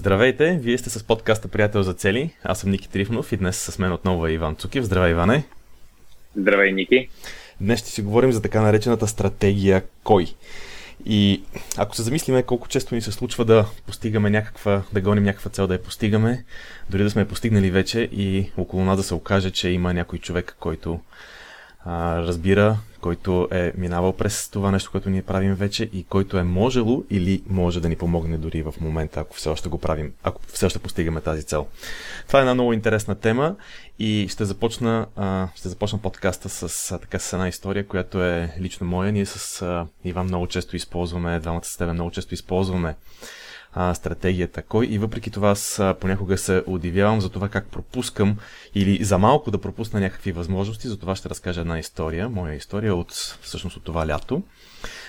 Здравейте, вие сте с подкаста Приятел за цели. Аз съм Ники Трифнов и днес с мен отново е Иван Цукив. Здравей, Иване! Здравей, Ники! Днес ще си говорим за така наречената стратегия Кой. И ако се замислиме колко често ни се случва да постигаме някаква, да гоним някаква цел да я постигаме, дори да сме я постигнали вече и около нас да се окаже, че има някой човек, който а, разбира, който е минавал през това нещо, което ние правим вече и който е можело или може да ни помогне дори в момента, ако все още го правим, ако все още постигаме тази цел. Това е една много интересна тема и ще започна, ще започна подкаста с, така, с една история, която е лично моя. Ние с Иван много често използваме, двамата с тебе много често използваме а, стратегията кой и въпреки това аз понякога се удивявам за това как пропускам или за малко да пропусна някакви възможности, за това ще разкажа една история, моя история от всъщност от това лято.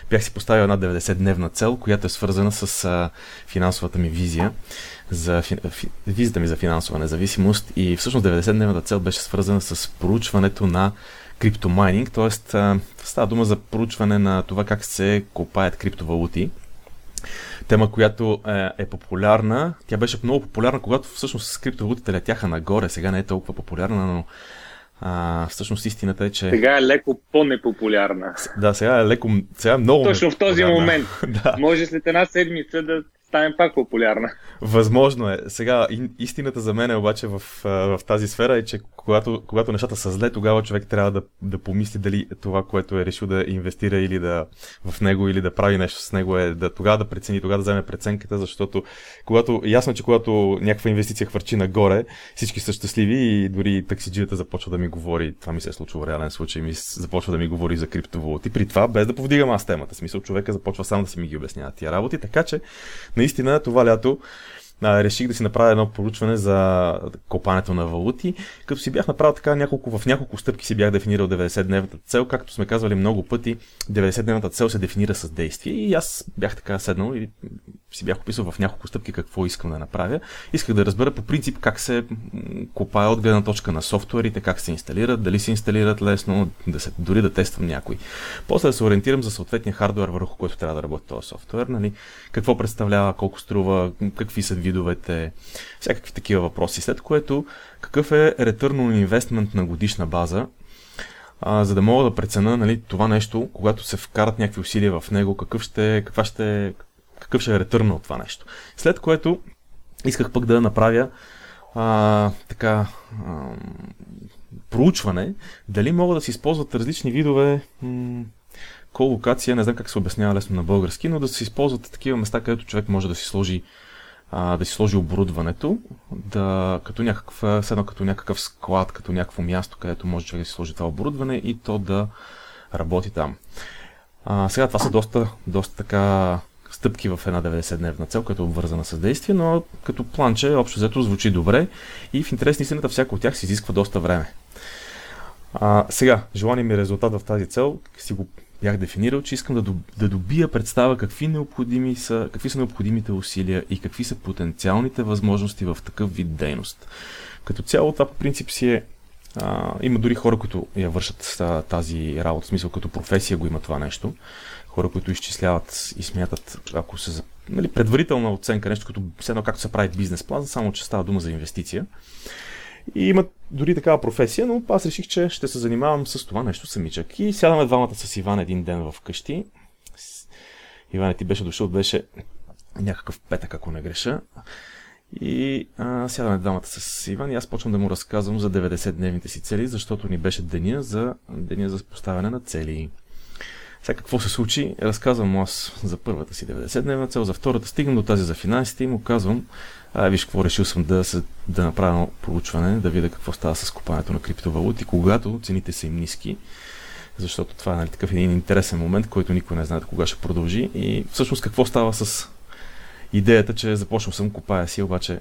Бях си поставил една 90-дневна цел, която е свързана с а, финансовата ми визия, за фи, визията ми за финансова независимост и всъщност 90-дневната цел беше свързана с проучването на криптомайнинг, т.е. става дума за проучване на това как се копаят криптовалути тема, която е, е популярна. Тя беше много популярна, когато всъщност криптовалутите летяха нагоре. Сега не е толкова популярна, но а, всъщност истината е, че... Сега е леко по-непопулярна. Да, сега е леко... Сега е много Точно в този момент. да. Може след една седмица да стане пак популярна. Възможно е. Сега, истината за мен е обаче в, в тази сфера е, че когато, когато нещата са зле, тогава човек трябва да, да помисли дали това, което е решил да инвестира или да в него, или да прави нещо с него, е да тогава да прецени, тогава да вземе преценката, защото когато, ясно, че когато някаква инвестиция хвърчи нагоре, всички са щастливи и дори таксиджията започва да ми говори, това ми се е случило в реален случай, ми започва да ми говори за криптовалути. При това, без да повдигам аз темата, смисъл човека започва сам да си ми ги обяснява тия работи, така че наистина това лято а, реших да си направя едно поручване за копането на валути, като си бях направил така няколко, в няколко стъпки си бях дефинирал 90-дневната цел, както сме казвали много пъти, 90-дневната цел се дефинира с действие. И аз бях така седнал и си бях описал в няколко стъпки какво искам да направя. Исках да разбера по принцип как се копае от гледна точка на софтуерите, как се инсталират, дали се инсталират лесно, да се, дори да тествам някой. После да се ориентирам за съответния хардвер, върху който трябва да работи този софтуер, нали? какво представлява, колко струва, какви са видовете, всякакви такива въпроси. След което какъв е return on investment на годишна база, а, за да мога да прецена нали, това нещо, когато се вкарат някакви усилия в него, какъв ще, каква ще, какъв ще е ретърна от това нещо. След което исках пък да направя а, така а, проучване, дали могат да се използват различни видове м- колокация, не знам как се обяснява лесно на български, но да се използват такива места, където човек може да си сложи да си сложи оборудването, да, като някакъв, едно като някакъв склад, като някакво място, където може човек да си сложи това оборудване и то да работи там. А, сега това са доста, доста така стъпки в една 90-дневна цел, която е обвързана с действие, но като планче общо взето звучи добре и в интерес на истината всяко от тях се изисква доста време. А, сега, желание ми резултат в тази цел, си го бях дефинирал, че искам да, да добия представа какви, необходими са, какви са необходимите усилия и какви са потенциалните възможности в такъв вид дейност. Като цяло това по принцип си е а, има дори хора, които я вършат а, тази работа, в смисъл като професия го има това нещо. Хора, които изчисляват и смятат, ако се нали, предварителна оценка, нещо като все едно както се прави бизнес план, само че става дума за инвестиция. И имат дори такава професия, но аз реших, че ще се занимавам с това нещо самичък. И сядаме двамата с Иван един ден в къщи. Иван ти беше дошъл, беше някакъв петък, ако не греша. И а, сядаме двамата с Иван и аз почвам да му разказвам за 90-дневните си цели, защото ни беше деня за, деня за поставяне на цели. Сега какво се случи? Разказвам аз за първата си 90-дневна цел, за втората стигам до тази за финансите и му казвам, а, виж какво решил съм да, се, да направя проучване, да видя какво става с купането на криптовалути, когато цените са им ниски, защото това е нали, такъв един интересен момент, който никой не знае кога ще продължи и всъщност какво става с идеята, че започнал съм купая си, обаче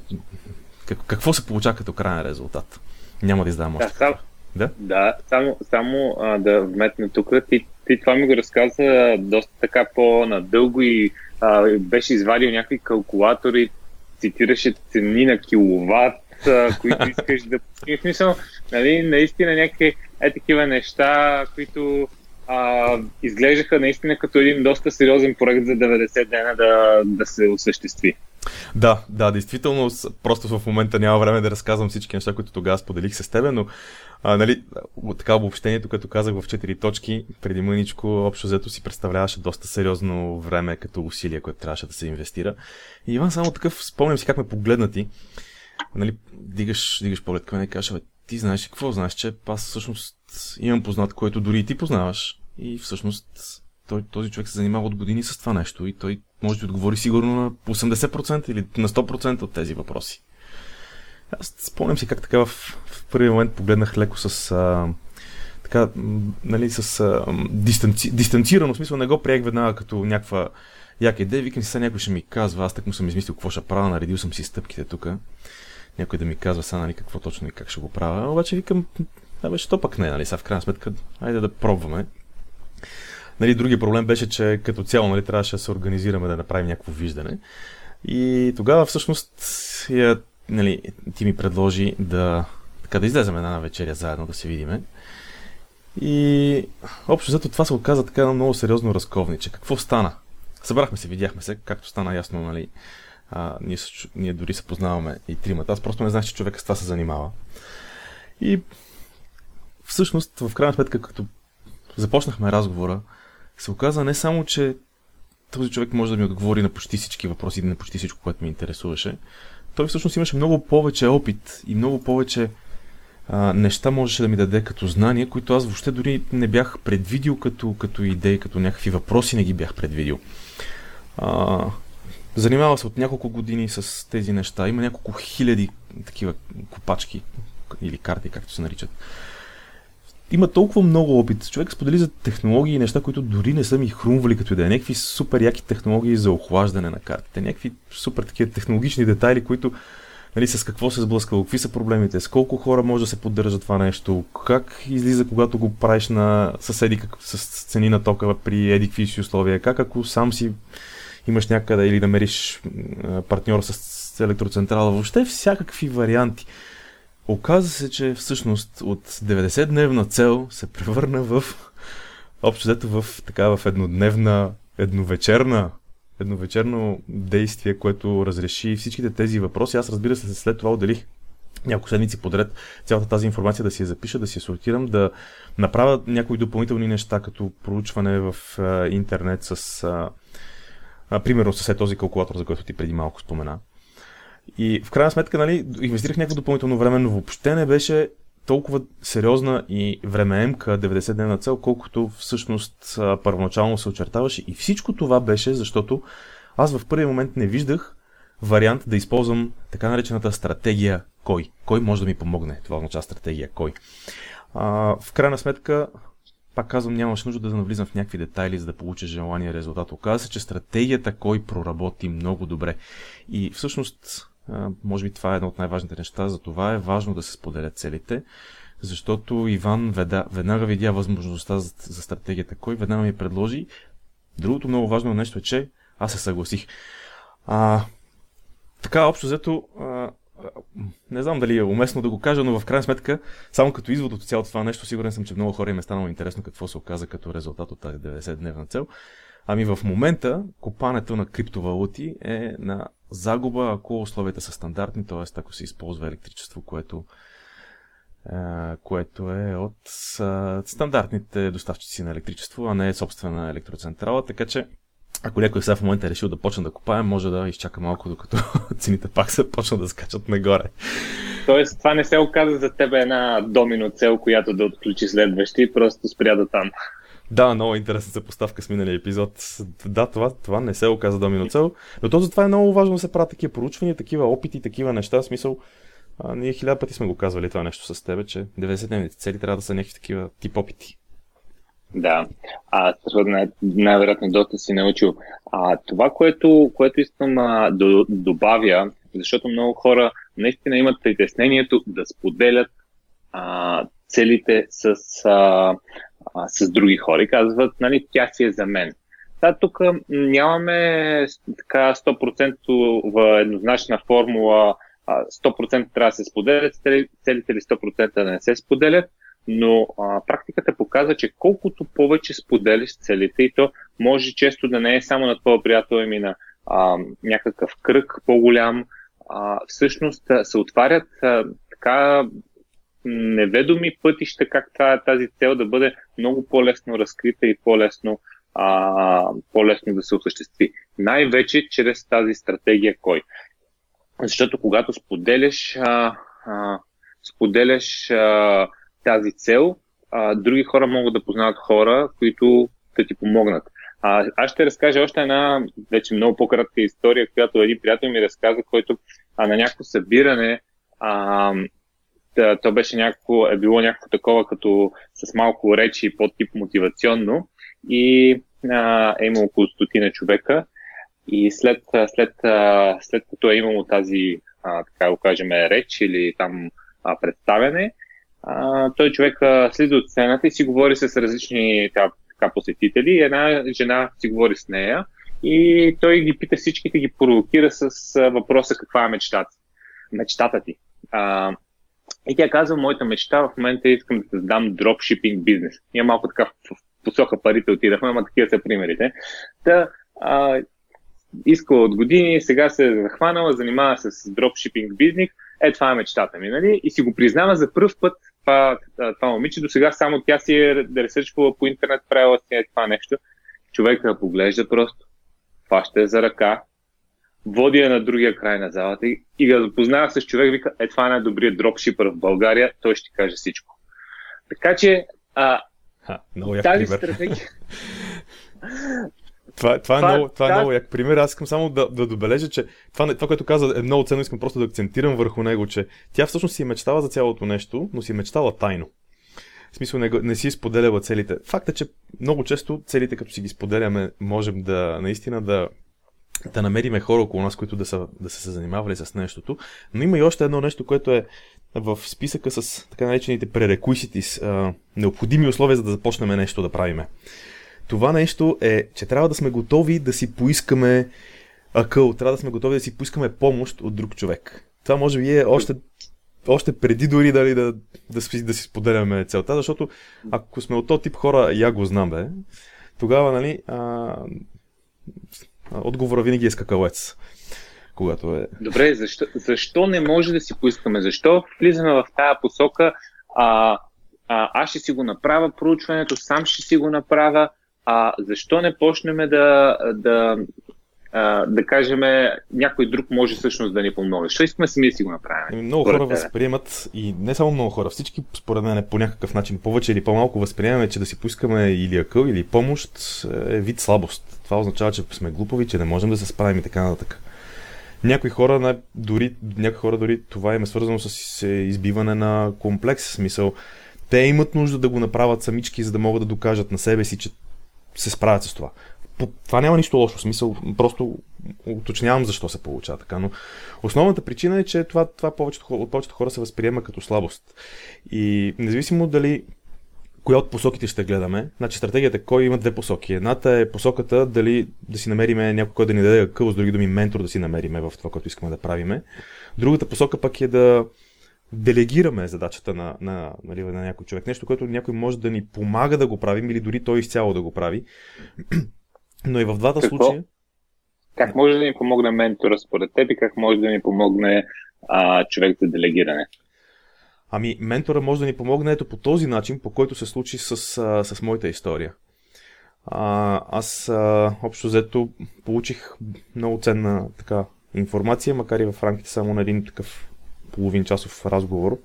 какво се получава като крайен резултат? Няма да издавам още. Да, да? да само, само а, да вметна тук, ти, ти това ми го разказа доста така по-надълго и а, беше извадил някакви калкулатори, цитираше цени на киловатт, които искаш да постигнеш. В смисъл, нали, наистина някакви е такива неща, които а, изглеждаха наистина като един доста сериозен проект за 90 дена да, да се осъществи. Да, да, действително, просто в момента няма време да разказвам всички неща, които тогава споделих с тебе, но а, нали, така обобщението, като казах в 4 точки, преди мъничко, общо взето си представляваше доста сериозно време като усилие, което трябваше да се инвестира. И Иван само такъв, спомням си как ме погледнати, нали, дигаш, дигаш поглед към мен и кажеш, ти знаеш какво знаеш, че аз всъщност имам познат, което дори и ти познаваш. И всъщност той, този човек се занимава от години с това нещо и той може да отговори сигурно на 80% или на 100% от тези въпроси. Аз спомням си как така в, в първи момент погледнах леко с а, така, нали, с а, дистанци, дистанцирано, в смисъл не го приех веднага като някаква яка идея. Викам си, сега някой ще ми казва, аз так му съм измислил какво ще правя, наредил съм си стъпките тук. Някой да ми казва сега, нали, какво точно и как ще го правя. Обаче викам, да, беше то пък не, нали, сега в крайна сметка, айде да пробваме. Нали, другия проблем беше, че като цяло нали, трябваше да се организираме да направим някакво виждане. И тогава всъщност я, нали, ти ми предложи да, така, да излезем една вечеря заедно, да се видиме. И общо зато това се оказа така много сериозно разковниче. Какво стана? Събрахме се, видяхме се, както стана ясно, нали, а, ние, ние дори се познаваме и тримата. Аз просто не знаех, че човека с това се занимава. И всъщност, в крайна сметка, като започнахме разговора, се оказа не само, че този човек може да ми отговори на почти всички въпроси и на почти всичко, което ме интересуваше. Той всъщност имаше много повече опит и много повече а, неща можеше да ми даде като знания, които аз въобще дори не бях предвидил като, като идеи, като някакви въпроси не ги бях предвидил. А, занимава се от няколко години с тези неща. Има няколко хиляди такива копачки или карти, както се наричат има толкова много опит. Човек сподели за технологии и неща, които дори не са ми хрумвали като е. Някакви супер яки технологии за охлаждане на картите. Някакви супер такива технологични детайли, които нали, с какво се сблъсква, какви са проблемите, с колко хора може да се поддържа това нещо, как излиза, когато го правиш на съседи как, с цени на тока при едикви си условия, как ако сам си имаш някъде или намериш партньор с електроцентрала, въобще всякакви варианти. Оказва се, че всъщност от 90-дневна цел се превърна в общо взето в така в еднодневна, едновечерна едновечерно действие, което разреши всичките тези въпроси. Аз разбира се след това отделих няколко седмици подред цялата тази информация да си я запиша, да си я сортирам, да направя някои допълнителни неща, като проучване в а, интернет с а, а, примерно с този калкулатор, за който ти преди малко спомена. И в крайна сметка, нали, инвестирах някакво допълнително време, но въобще не беше толкова сериозна и времеемка 90-дневна цел, колкото всъщност първоначално се очертаваше. И всичко това беше, защото аз в първи момент не виждах вариант да използвам така наречената стратегия кой. Кой може да ми помогне? Това означава стратегия кой. А, в крайна сметка, пак казвам, нямаше нужда да навлизам в някакви детайли, за да получа желания резултат. Оказва се, че стратегията кой проработи много добре. И всъщност може би това е едно от най-важните неща, за това е важно да се споделят целите, защото Иван веднага видя възможността за, за стратегията, кой веднага ми предложи. Другото много важно нещо е, че аз се съгласих. А, така, общо взето, а, не знам дали е уместно да го кажа, но в крайна сметка, само като извод от цялото това нещо, сигурен съм, че много хора им е станало интересно какво се оказа като резултат от тази 90-дневна цел. Ами в момента копането на криптовалути е на загуба, ако условията са стандартни, т.е. ако се използва електричество, което, е, което е от стандартните доставчици на електричество, а не е собствена електроцентрала, така че ако някой сега в момента е решил да почне да копае, може да изчака малко, докато цените пак се почнат да скачат нагоре. Тоест, това не се оказа за тебе една домино цел, която да отключи следващи, просто спря до там. Да, много интересна съпоставка с миналия епизод. Да, това, това не се оказа домино цел, но то затова е много важно да се правят такива поручвания, такива опити, такива неща. В смисъл, а, ние хиляда пъти сме го казвали това нещо с тебе, че 90-дневните цели трябва да са някакви такива тип опити. Да, а най- най-вероятно доста си научил. А това, което, което искам а, да добавя, защото много хора наистина имат притеснението да споделят а, целите с, а, а, с други хора и казват, нали, тя си е за мен. Да, тук нямаме така 100% еднозначна формула, 100% трябва да се споделят целите или 100% да не се споделят, но а, практиката показва, че колкото повече споделиш целите, и то може често да не е само на твоя приятел, ами на а, някакъв кръг по-голям, а, всъщност се отварят а, така неведоми пътища как тази цел да бъде много по-лесно разкрита и по-лесно, а, по-лесно да се осъществи. Най-вече чрез тази стратегия кой. Защото когато споделяш, а, а, споделяш а, тази цел, а, други хора могат да познават хора, които да ти помогнат. А, аз ще разкажа още една, вече много по-кратка история, която един приятел ми разказа, който а, на някакво събиране а, то беше някакво, е било някакво такова като с малко речи под тип мотивационно и а, е имало около стотина човека и след, след, след като е имало тази, а, така го кажем, реч или там а, представяне, а, той човек слиза от сцената и си говори с различни така, така, посетители. Една жена си говори с нея и той ги пита всичките, ги провокира с въпроса каква е мечтата, мечтата ти. А, и тя казва, моята мечта в момента е искам да създам дропшипинг бизнес. Ние малко така в посока парите отидахме, ама такива са примерите. Та, а, искала от години, сега се е захванала, занимава се с дропшипинг бизнес. Е, това е мечтата ми, нали? И си го признава за първ път това, това момиче. До сега само тя си е ресърчвала по интернет, правила си е това нещо. Човека поглежда просто, фаща е за ръка, води я на другия край на залата и, и го запознава с човек, вика, е това е най-добрият дропшипър в България, той ще ти каже всичко. Така че, а, Ха, много як тази пример. стратегия... Това, това, това, е много, това е много як пример. Аз искам само да, да добележа, че това, това, което каза е много ценно. Искам просто да акцентирам върху него, че тя всъщност си е мечтала за цялото нещо, но си е мечтала тайно. В смисъл не, не си споделяла целите. Факт е, че много често целите, като си ги споделяме, можем да наистина да да намериме хора около нас, които да са, да са се занимавали с нещото. Но има и още едно нещо, което е в списъка с така наречените prerequisites, необходими условия за да започнем нещо да правиме. Това нещо е, че трябва да сме готови да си поискаме акъл, трябва да сме готови да си поискаме помощ от друг човек. Това може би е още, още преди дори дали, да, да, си, да си споделяме целта, защото ако сме от този тип хора, я го знам, бе, тогава, нали, а, Отговора винаги е скакалец. Когато е... Добре, защо, защо не може да си поискаме? Защо влизаме в тая посока? А, а, аз ще си го направя проучването, сам ще си го направя. А защо не почнем да, да, а, да кажем, някой друг може всъщност да ни помогне. Защо искаме сами да си го направим? Ами, много хора тебе. възприемат, и не само много хора, всички според мен по някакъв начин повече или по-малко възприемаме, че да си поискаме или акъл, или помощ е вид слабост. Това означава, че сме глупави, че не можем да се справим и така нататък. Някои хора, дори, някои хора дори това им е свързано с избиване на комплекс, смисъл. Те имат нужда да го направят самички, за да могат да докажат на себе си, че се справят с това това няма нищо лошо, смисъл, просто уточнявам защо се получава така, но основната причина е, че това, това повечето, от повечето хора се възприема като слабост. И независимо дали коя от посоките ще гледаме. Значи стратегията е кой има две посоки. Едната е посоката дали да си намериме някой, който да ни даде къл, с други думи ментор да си намериме в това, което искаме да правиме. Другата посока пък е да делегираме задачата на, на, нали, на някой човек. Нещо, което някой може да ни помага да го правим или дори той изцяло да го прави. Но и в двата Какво? случая. Как може да ни помогне ментора според теб и как може да ни помогне а, човек за делегиране? Ами, ментора може да ни помогне ето по този начин, по който се случи с, с моята история. А, аз а, общо взето получих много ценна така информация, макар и в рамките само на един такъв половин часов разговор.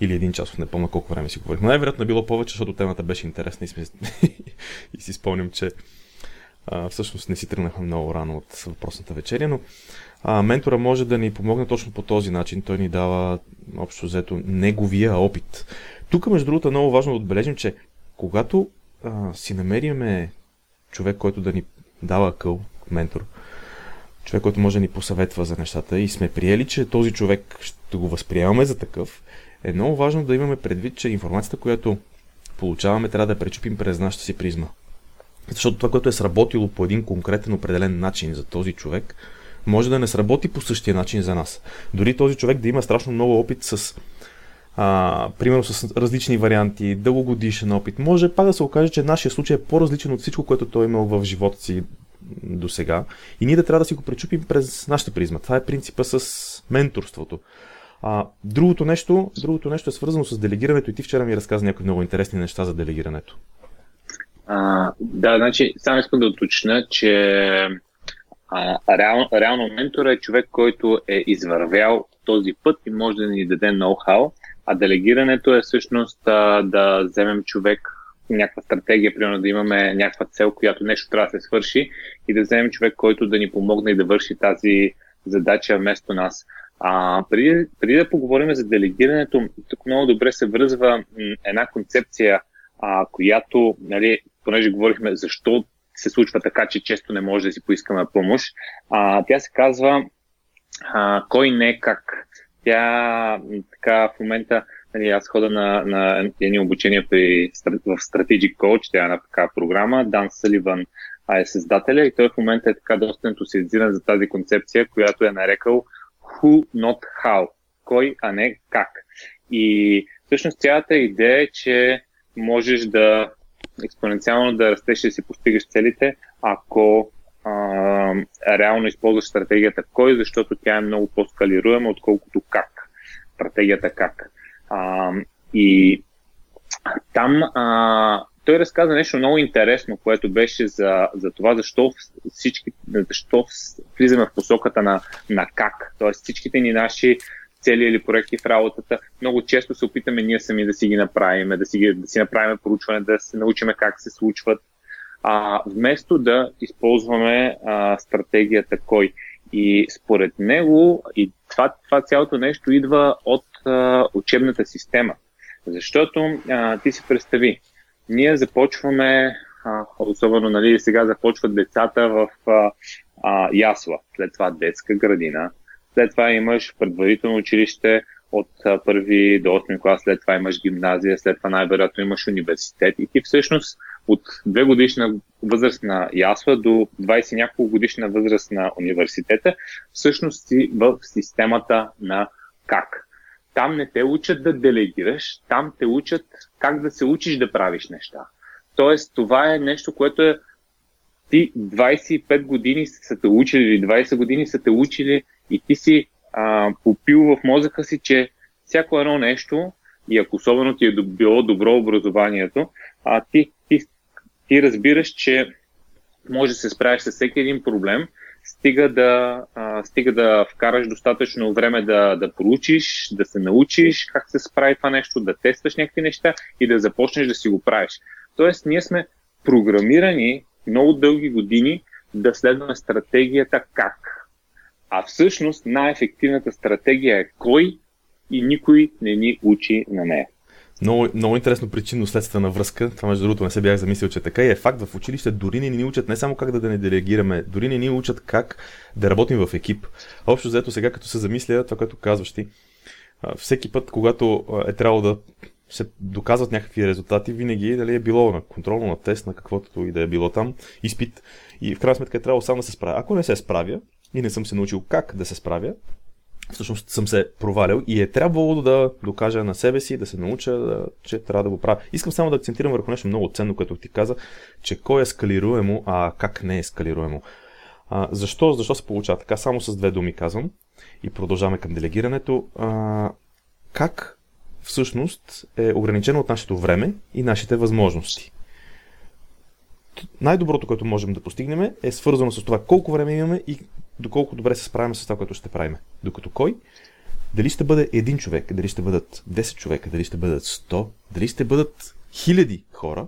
Или един часов, не помня колко време си говорих. Най-вероятно е било повече, защото темата беше интересна и, сме... и си спомням, че а, всъщност не си тръгнахме много рано от въпросната вечеря, но а, ментора може да ни помогне точно по този начин. Той ни дава общо взето неговия опит. Тук, между другото, е много важно да отбележим, че когато а, си намериме човек, който да ни дава къл, ментор, човек, който може да ни посъветва за нещата и сме приели, че този човек ще го възприемаме за такъв, е много важно да имаме предвид, че информацията, която получаваме, трябва да пречупим през нашата си призма. Защото това, което е сработило по един конкретен определен начин за този човек, може да не сработи по същия начин за нас. Дори този човек да има страшно много опит с а, примерно с различни варианти, дългогодишен опит, може пак да се окаже, че нашия случай е по-различен от всичко, което той е имал в живота си до сега. И ние да трябва да си го пречупим през нашата призма. Това е принципа с менторството. А, другото, нещо, другото нещо е свързано с делегирането и ти вчера ми разказа някои много интересни неща за делегирането. Да, значи, само искам да уточня, че а, реал, реално ментор е човек, който е извървял този път и може да ни даде ноу-хау, а делегирането е всъщност а, да вземем човек, някаква стратегия, примерно да имаме някаква цел, която нещо трябва да се свърши и да вземем човек, който да ни помогне и да върши тази задача вместо нас. А, преди, преди да поговорим за делегирането, тук много добре се връзва една концепция, а, която, нали, понеже говорихме защо се случва така, че често не може да си поискаме помощ, а, тя се казва а, кой не как. Тя така в момента, нали, аз хода на, на едни обучения при, в Strategic Coach, тя е една така програма, Дан Саливан е създателя и той в момента е така доста ентусиазиран за тази концепция, която е нарекал who, not how. Кой, а не как. И всъщност цялата идея е, че можеш да експоненциално да растеш и да си постигаш целите, ако а, реално използваш стратегията кой, защото тя е много по-скалируема, отколкото как. Стратегията как. А, и там а, той разказа нещо много интересно, което беше за, за това, защо всички, защо влизаме в посоката на, на как. Тоест всичките ни наши цели или проекти в работата, много често се опитаме ние сами да си ги направим, да си, да си направим проучване, да се научиме как се случват, а, вместо да използваме а, стратегията кой. И според него, и това, това цялото нещо идва от а, учебната система. Защото а, ти си представи, ние започваме, а, особено нали, сега започват децата в а, а, ясла, след това детска градина, след това имаш предварително училище от първи до 8 клас, след това имаш гимназия, след това най-вероятно имаш университет и ти всъщност от две годишна възраст на ясла до 20 няколко годишна възраст на университета, всъщност си в системата на как. Там не те учат да делегираш, там те учат как да се учиш да правиш неща. Тоест, това е нещо, което е ти 25 години са те учили или 20 години са те учили и ти си а, попил в мозъка си, че всяко едно нещо, и ако особено ти е било добро образованието, а, ти, ти, ти разбираш, че може да се справиш с всеки един проблем, стига да, а, стига да вкараш достатъчно време да, да проучиш, да се научиш как се справи това нещо, да тестваш някакви неща и да започнеш да си го правиш. Тоест, ние сме програмирани много дълги години да следваме стратегията как. А всъщност най-ефективната стратегия е кой и никой не ни учи на нея. Много, много интересно причинно-следствена връзка. Това, между другото, не се бях замислил, че така и е факт. В училище дори не ни учат не само как да, да не делегираме, дори не ни учат как да работим в екип. Общо взето сега, като се замисля, това, което казваш ти, всеки път, когато е трябвало да се доказват някакви резултати, винаги дали е било на контролно, на тест, на каквото и да е било там, изпит. И в крайна сметка е трябвало сам да се справя. Ако не се справя, и не съм се научил как да се справя, всъщност съм се провалял и е трябвало да докажа на себе си, да се науча, да, че трябва да го правя. Искам само да акцентирам върху нещо много ценно, което ти каза, че кой е скалируемо, а как не е скалируемо. А, защо? Защо се получава така? Само с две думи казвам и продължаваме към делегирането. А, как всъщност е ограничено от нашето време и нашите възможности най-доброто, което можем да постигнем е свързано с това колко време имаме и доколко добре се справим с това, което ще правим. Докато кой? Дали ще бъде един човек, дали ще бъдат 10 човека, дали ще бъдат 100, дали ще бъдат хиляди хора,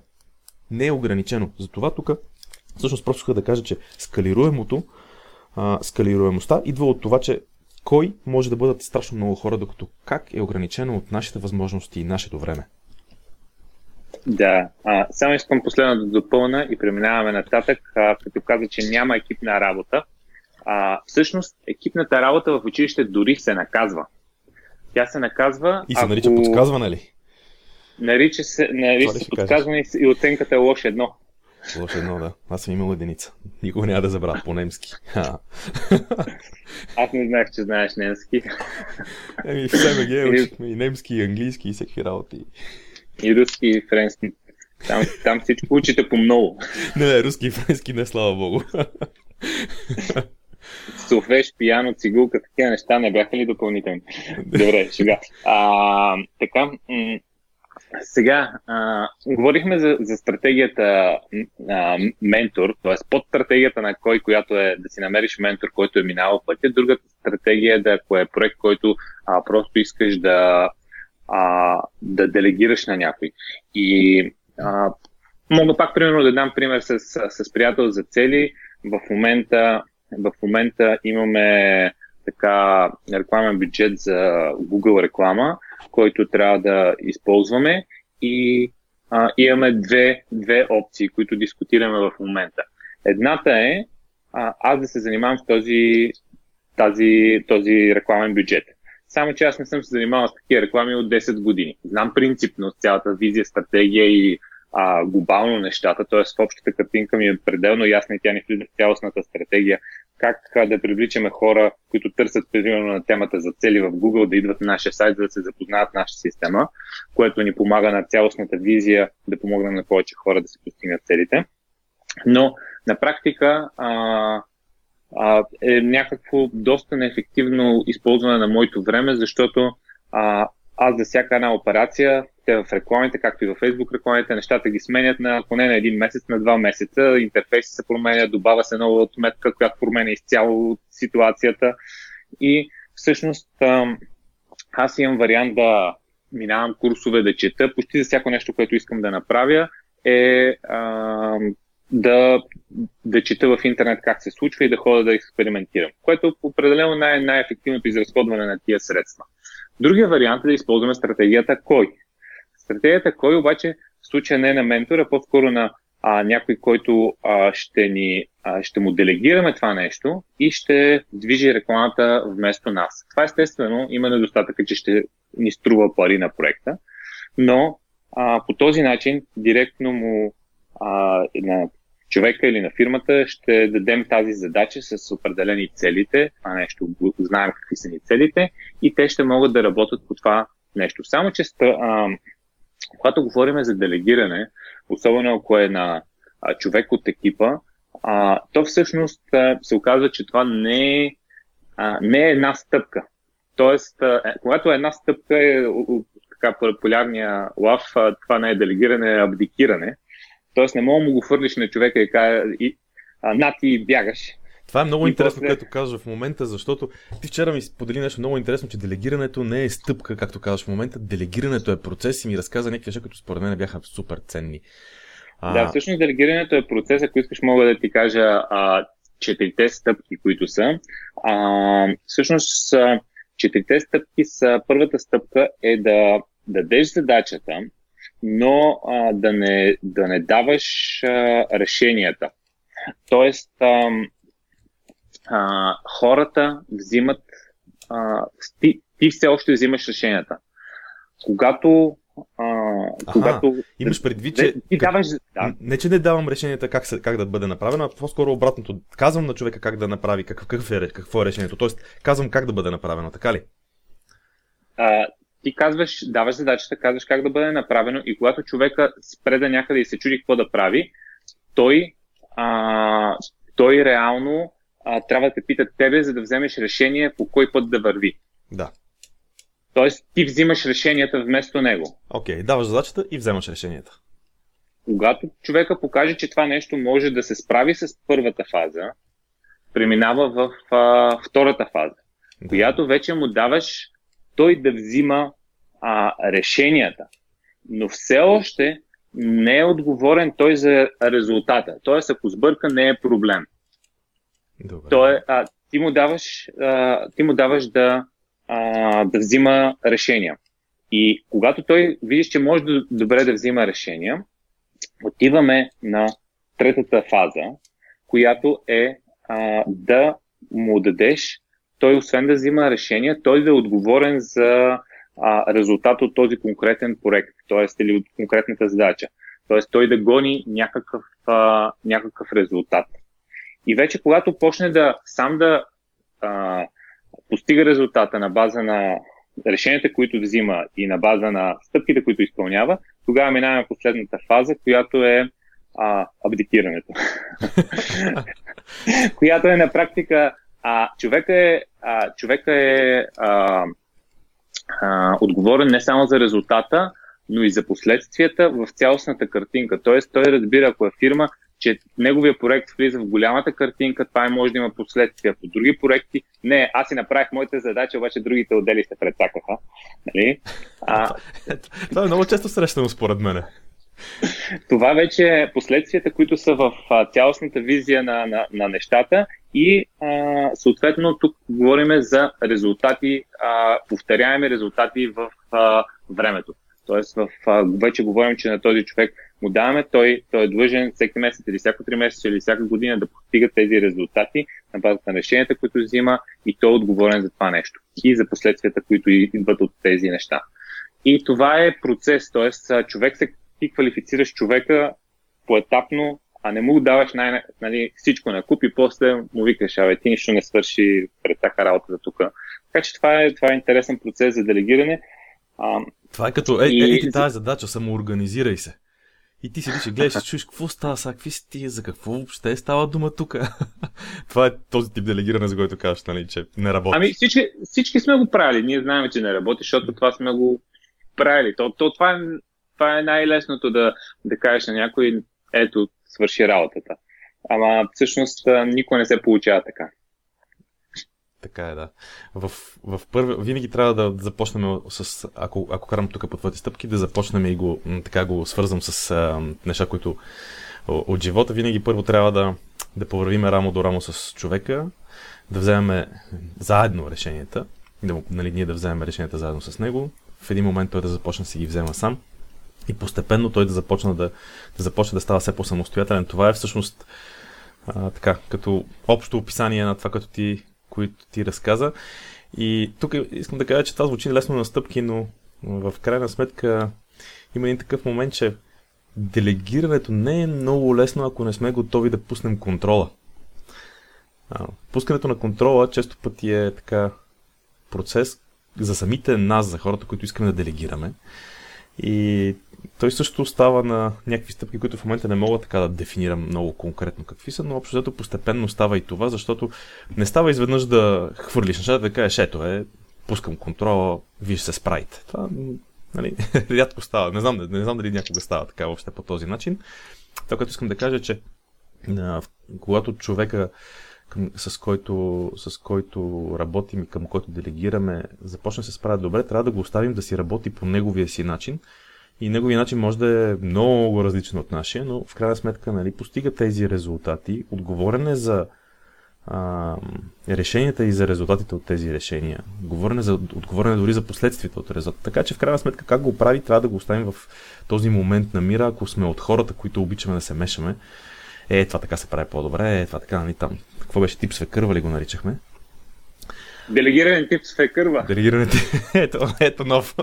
не е ограничено. Затова тук всъщност просто да кажа, че скалируемото, а, скалируемостта идва от това, че кой може да бъдат страшно много хора, докато как е ограничено от нашите възможности и нашето време. Да, а, само искам последно да допълна и преминаваме нататък, а, като каза, че няма екипна работа. А, всъщност, екипната работа в училище дори се наказва. Тя се наказва. И се нарича ако... подсказване ли? Нарича се, нарича се подсказване кажеш? и оценката е лош едно. Лош едно, да. Аз съм имал единица. Никога няма да забравя по-немски. Аз не знаех, че знаеш немски. Еми, в СМГ учихме и немски, и английски, и всеки работи. И руски, и френски. Там, там всичко учите по много. Не, не, руски и френски не, слава богу. Софеш, пияно, цигулка, такива неща не бяха ли допълнителни? Добре, сега. А, така, м- сега, а, говорихме за, за стратегията а, ментор, т.е. под стратегията на кой, която е да си намериш ментор, който е минал пътя. Другата стратегия е да ако е проект, който а, просто искаш да, а, да делегираш на някой. И а, мога пак примерно да дам пример с, с, с приятел за цели. В момента, в момента имаме така рекламен бюджет за Google реклама, който трябва да използваме и а, имаме две, две опции, които дискутираме в момента. Едната е а, аз да се занимавам с този, тази, този рекламен бюджет. Само че аз не съм се занимавал с такива реклами от 10 години. Знам принципно цялата визия, стратегия и а, глобално нещата, т.е. общата картинка ми е пределно ясна и тя ни влиза в цялостната стратегия, как да привличаме хора, които търсят примерно на темата за цели в Google, да идват на нашия сайт, за да се запознаят нашата система, което ни помага на цялостната визия да помогнем на повече хора да се постигнат целите. Но на практика а, а, е някакво доста неефективно използване на моето време, защото а, аз за всяка една операция, те в рекламите, както и в Facebook рекламите, нещата ги сменят на поне на един месец, на два месеца. Интерфейси се променя, добавя се нова отметка, която променя изцяло ситуацията. И всъщност аз имам вариант да минавам курсове, да чета. Почти за всяко нещо, което искам да направя е а, да, да чета в интернет как се случва и да ходя да експериментирам, което определено най- най-ефективното изразходване на тия средства. Другия вариант е да използваме стратегията кой. Стратегията кой обаче в случая не е на ментора, по-скоро на а, някой, който а, ще, ни, а, ще му делегираме това нещо и ще движи рекламата вместо нас. Това естествено има недостатъка, че ще ни струва пари на проекта, но а, по този начин директно му а, на човека или на фирмата ще дадем тази задача с определени целите, това нещо, знаем какви са ни целите и те ще могат да работят по това нещо. Само, че а, когато говорим за делегиране, особено ако е на а, човек от екипа, а, то всъщност а, се оказва, че това не е, а, не е една стъпка. Тоест, а, е, когато една стъпка е така популярния лав, а, това не е делегиране, е абдикиране. Тоест не мога да му го хвърлиш на човека и кажа, и, а, на ти бягаш. Това е много и интересно, после... което казваш в момента, защото ти вчера ми сподели нещо много интересно, че делегирането не е стъпка, както казваш в момента. Делегирането е процес и ми разказа някакви неща, които според мен бяха супер ценни. А... Да, всъщност делегирането е процес, ако искаш мога да ти кажа а, четирите стъпки, които са. А, всъщност четирите стъпки са, първата стъпка е да дадеш задачата, но а, да, не, да не даваш а, решенията. Тоест, а, а, хората взимат. А, ти, ти все още взимаш решенията. Когато. А, Аха, когато имаш предвид, че. Ти даваш, да. Не, че не давам решенията как, се, как да бъде направено, а по-скоро обратното. Казвам на човека как да направи, какъв, какъв е, какво е решението. Тоест, казвам как да бъде направено, така ли? А, ти казваш, даваш задачата, казваш как да бъде направено и когато човека спре да някъде и се чуди какво да прави, той, а, той реално а, трябва да те питат тебе, за да вземеш решение по кой път да върви. Да. Тоест, ти взимаш решенията вместо него. Окей, okay, даваш задачата и вземаш решенията. Когато човека покаже, че това нещо може да се справи с първата фаза, преминава в а, втората фаза, да. която вече му даваш той да взима а, решенията. Но все още не е отговорен той за резултата. Тоест, ако сбърка, не е проблем. Добре. То е, а, ти, му даваш, а, ти му даваш да, а, да взима решения. И когато той видиш, че може да, добре да взима решения, отиваме на третата фаза, която е а, да му дадеш, той освен да взима решения, той да е отговорен за а, резултат от този конкретен проект, т.е. или от конкретната задача. Т.е. той да гони някакъв, а, някакъв резултат. И вече когато почне да сам да а, постига резултата на база на решенията, които взима и на база на стъпките, които изпълнява, тогава минаваме последната фаза, която е а, абдикирането. която е на практика а, човека е, а, човека е а, а, отговорен не само за резултата, но и за последствията в цялостната картинка. Тоест, той разбира, ако е фирма, че неговия проект влиза в голямата картинка, това може да има последствия по други проекти. Не, аз си направих моите задачи, обаче другите отдели се прецакаха. Нали? А... Това е много често срещано според мен. Това вече е последствията, които са в цялостната визия на, на, на нещата и а, съответно тук говорим за резултати, а, повторяеми резултати в а, времето. Тоест, в, а, вече говорим, че на този човек му даваме, той, той е длъжен всеки месец или всяко три месеца или всяка година да постига тези резултати на базата на решенията, които взима и той е отговорен за това нещо и за последствията, които идват от тези неща. И това е процес, т.е. човек се, ти квалифицираш човека поетапно, а не му даваш най- нали, всичко на куп и после му викаш, абе ти нищо не свърши пред така работата тук. Така че това е, това е интересен процес за делегиране. А, това е като, е, и... е, ти тази задача, самоорганизирай се. И ти седиш и гледаш и чуеш какво става сега, какви сте, за какво въобще става дума тук. Това е този тип делегиране, за който казваш, нали, че не работи. Ами всички, всички сме го правили. Ние знаем, че не работи, защото това сме го правили. То, то, това, е, това е най-лесното да, да кажеш на някой, ето, свърши работата. Ама всъщност никой не се получава така. Така е, да. В, в първи, винаги трябва да започнем с, ако, ако карам тук по твоите стъпки, да започнем и го, така го свързвам с а, неща, които от живота. Винаги първо трябва да, да повървиме рамо до рамо с човека, да вземем заедно решенията, да, нали, ние да вземем решенията заедно с него. В един момент той да започне да си ги взема сам и постепенно той да започне да, да, започне да става все по-самостоятелен. Това е всъщност а, така, като общо описание на това, като ти които ти разказа. И тук искам да кажа, че това звучи лесно на стъпки, но в крайна сметка има един такъв момент, че делегирането не е много лесно, ако не сме готови да пуснем контрола. Пускането на контрола често пъти е така процес за самите нас, за хората, които искаме да делегираме. И той също остава на някакви стъпки, които в момента не мога така да дефинирам много конкретно какви са, но общо взето постепенно става и това, защото не става изведнъж да хвърлиш нещата, да кажеш, ето е, пускам контрола, виж се справите. Това нали, рядко става. Не знам, не, не знам дали някога става така въобще по този начин. Това, което искам да кажа, е, че а, когато човека към, с, който, с който работим и към който делегираме, започне да се справя добре, трябва да го оставим да си работи по неговия си начин и неговия начин може да е много различен от нашия, но в крайна сметка нали, постига тези резултати, отговорен е за а, решенията и за резултатите от тези решения. Говорене за, отговорен е дори за последствията от резултата. Така че в крайна сметка как го прави, трябва да го оставим в този момент на мира, ако сме от хората, които обичаме да се мешаме. Е, това така се прави по-добре, е, това така, нали там. Какво беше тип свекърва ли го наричахме? Делегиране тип свекърва. Делегиране тип. Ето, ето нов,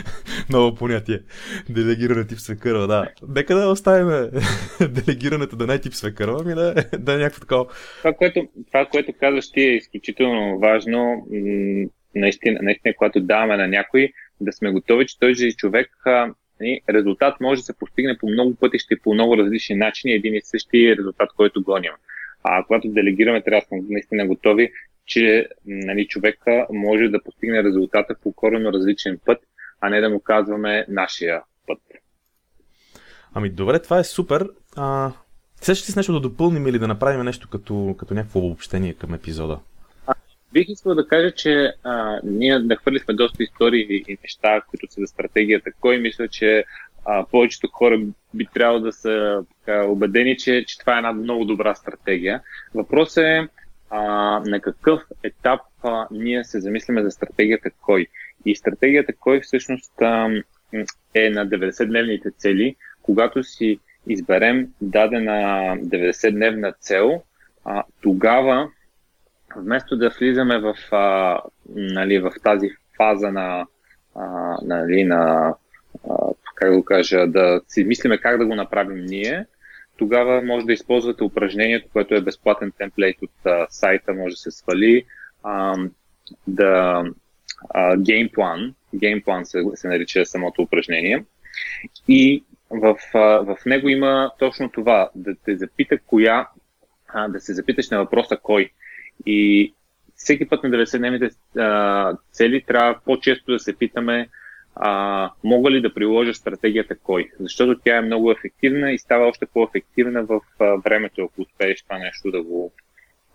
ново понятие. Делегиране тип свекърва, да. Нека да оставим делегирането да не е тип свекърва, ами да, да е някакво такова. Това което, това, което казваш ти е изключително важно. Наистина, наистина, когато даваме на някой, да сме готови, че този човек нали, резултат може да се постигне по много пътища и по много различни начини, един и същи резултат, който гоним. А когато делегираме, трябва да сме наистина готови, че нали, човека може да постигне резултата по коренно различен път, а не да му казваме нашия път. Ами добре, това е супер. А, сега ще си с нещо да допълним или да направим нещо като, като някакво обобщение към епизода? А, бих искал да кажа, че а, ние нахвърлихме доста истории и неща, които са за стратегията. Кой мисля, че а, повечето хора би трябвало да са така, убедени, че, че това е една много добра стратегия. Въпросът е а, на какъв етап а, ние се замисляме за стратегията кой. И стратегията кой всъщност а, е на 90-дневните цели, когато си изберем дадена 90-дневна цел, а, тогава вместо да влизаме в, а, нали, в тази фаза на, а, нали, на а, как го кажа, да си мислиме как да го направим ние, тогава може да използвате упражнението, което е безплатен темплейт от а, сайта, може да се свали, а, да геймплан. Геймплан се, се нарича самото упражнение. И в, а, в него има точно това, да те запита коя, а, да се запиташ на въпроса кой. И всеки път на 90-дневните цели трябва по-често да се питаме а, мога ли да приложа стратегията кой? Защото тя е много ефективна и става още по-ефективна в а, времето, ако успееш това нещо да го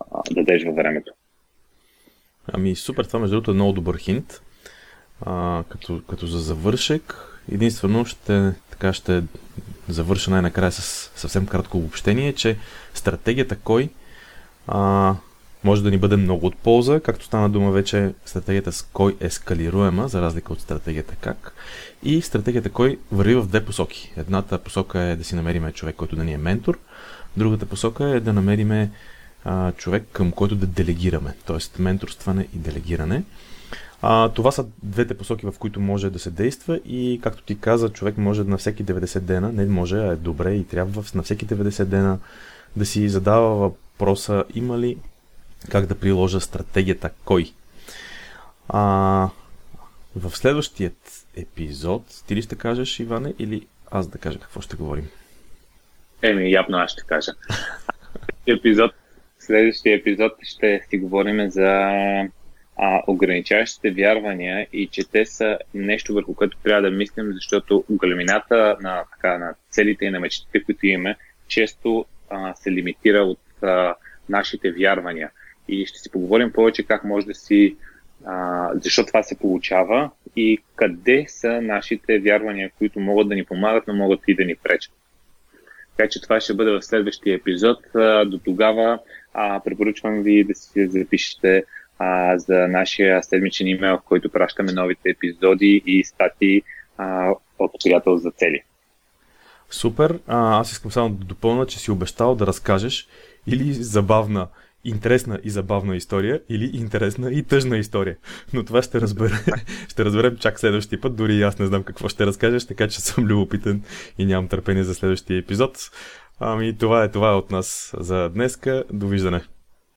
а, дадеш във времето. Ами супер, това между другото е много добър хинт. А, като, като за завършек, единствено ще, така ще завърша най-накрая с съвсем кратко обобщение, че стратегията кой а, може да ни бъде много от полза, както стана дума вече, стратегията с кой е скалируема, за разлика от стратегията как. И стратегията кой върви в две посоки. Едната посока е да си намериме човек, който да ни е ментор, другата посока е да намериме а, човек, към който да делегираме, т.е. менторстване и делегиране. А, това са двете посоки, в които може да се действа и, както ти каза, човек може на всеки 90 дена, не може, а е добре и трябва на всеки 90 дена да си задава въпроса има ли как да приложа стратегията кой. А, в следващият епизод ти ли ще кажеш, Иване, или аз да кажа какво ще говорим? Еми, явно аз ще кажа. епизод, следващия епизод ще си говорим за а, ограничаващите вярвания и че те са нещо върху което трябва да мислим, защото големината на, така, на целите и на мечтите, които имаме, често а, се лимитира от а, нашите вярвания и ще си поговорим повече как може да си, а, защо това се получава и къде са нашите вярвания, които могат да ни помагат, но могат и да ни пречат. Така че това ще бъде в следващия епизод. До тогава а, препоръчвам ви да си запишете а, за нашия седмичен имейл, в който пращаме новите епизоди и статии а, от приятел за цели. Супер. А, аз искам само да допълна, че си обещал да разкажеш или забавна интересна и забавна история или интересна и тъжна история. Но това ще, разбере, ще разберем чак следващия път. Дори аз не знам какво ще разкажеш, така че съм любопитен и нямам търпение за следващия епизод. Ами това е това е от нас за днеска. Довиждане!